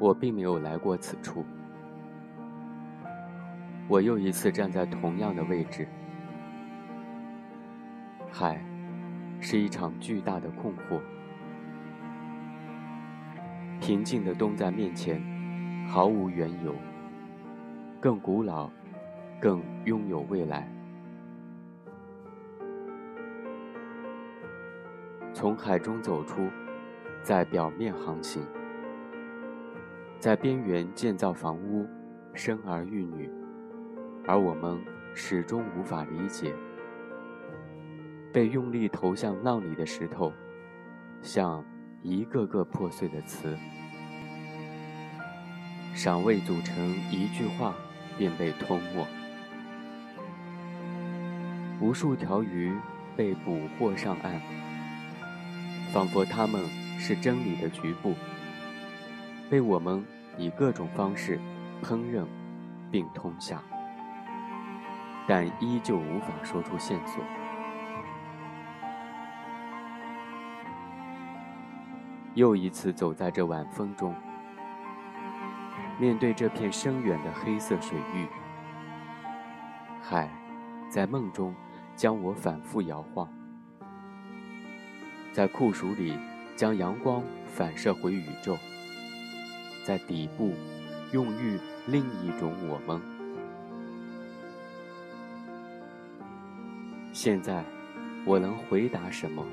我并没有来过此处。我又一次站在同样的位置。海，是一场巨大的困惑。平静的东在面前，毫无缘由。更古老，更拥有未来。从海中走出，在表面航行，在边缘建造房屋，生儿育女。而我们始终无法理解，被用力投向浪里的石头，像一个个破碎的词，尚未组成一句话，便被吞没。无数条鱼被捕获上岸，仿佛它们是真理的局部，被我们以各种方式烹饪并吞下。但依旧无法说出线索。又一次走在这晚风中，面对这片深远的黑色水域，海在梦中将我反复摇晃，在酷暑里将阳光反射回宇宙，在底部孕育另一种我们。现在，我能回答什么？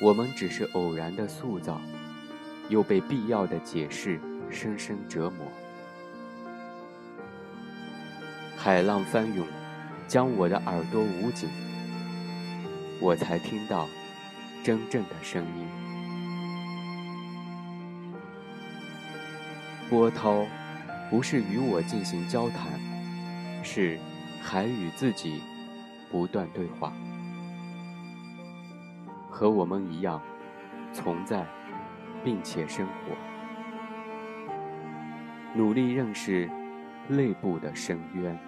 我们只是偶然的塑造，又被必要的解释深深折磨。海浪翻涌，将我的耳朵捂紧，我才听到真正的声音。波涛不是与我进行交谈，是还与自己。不断对话，和我们一样存在，并且生活，努力认识内部的深渊。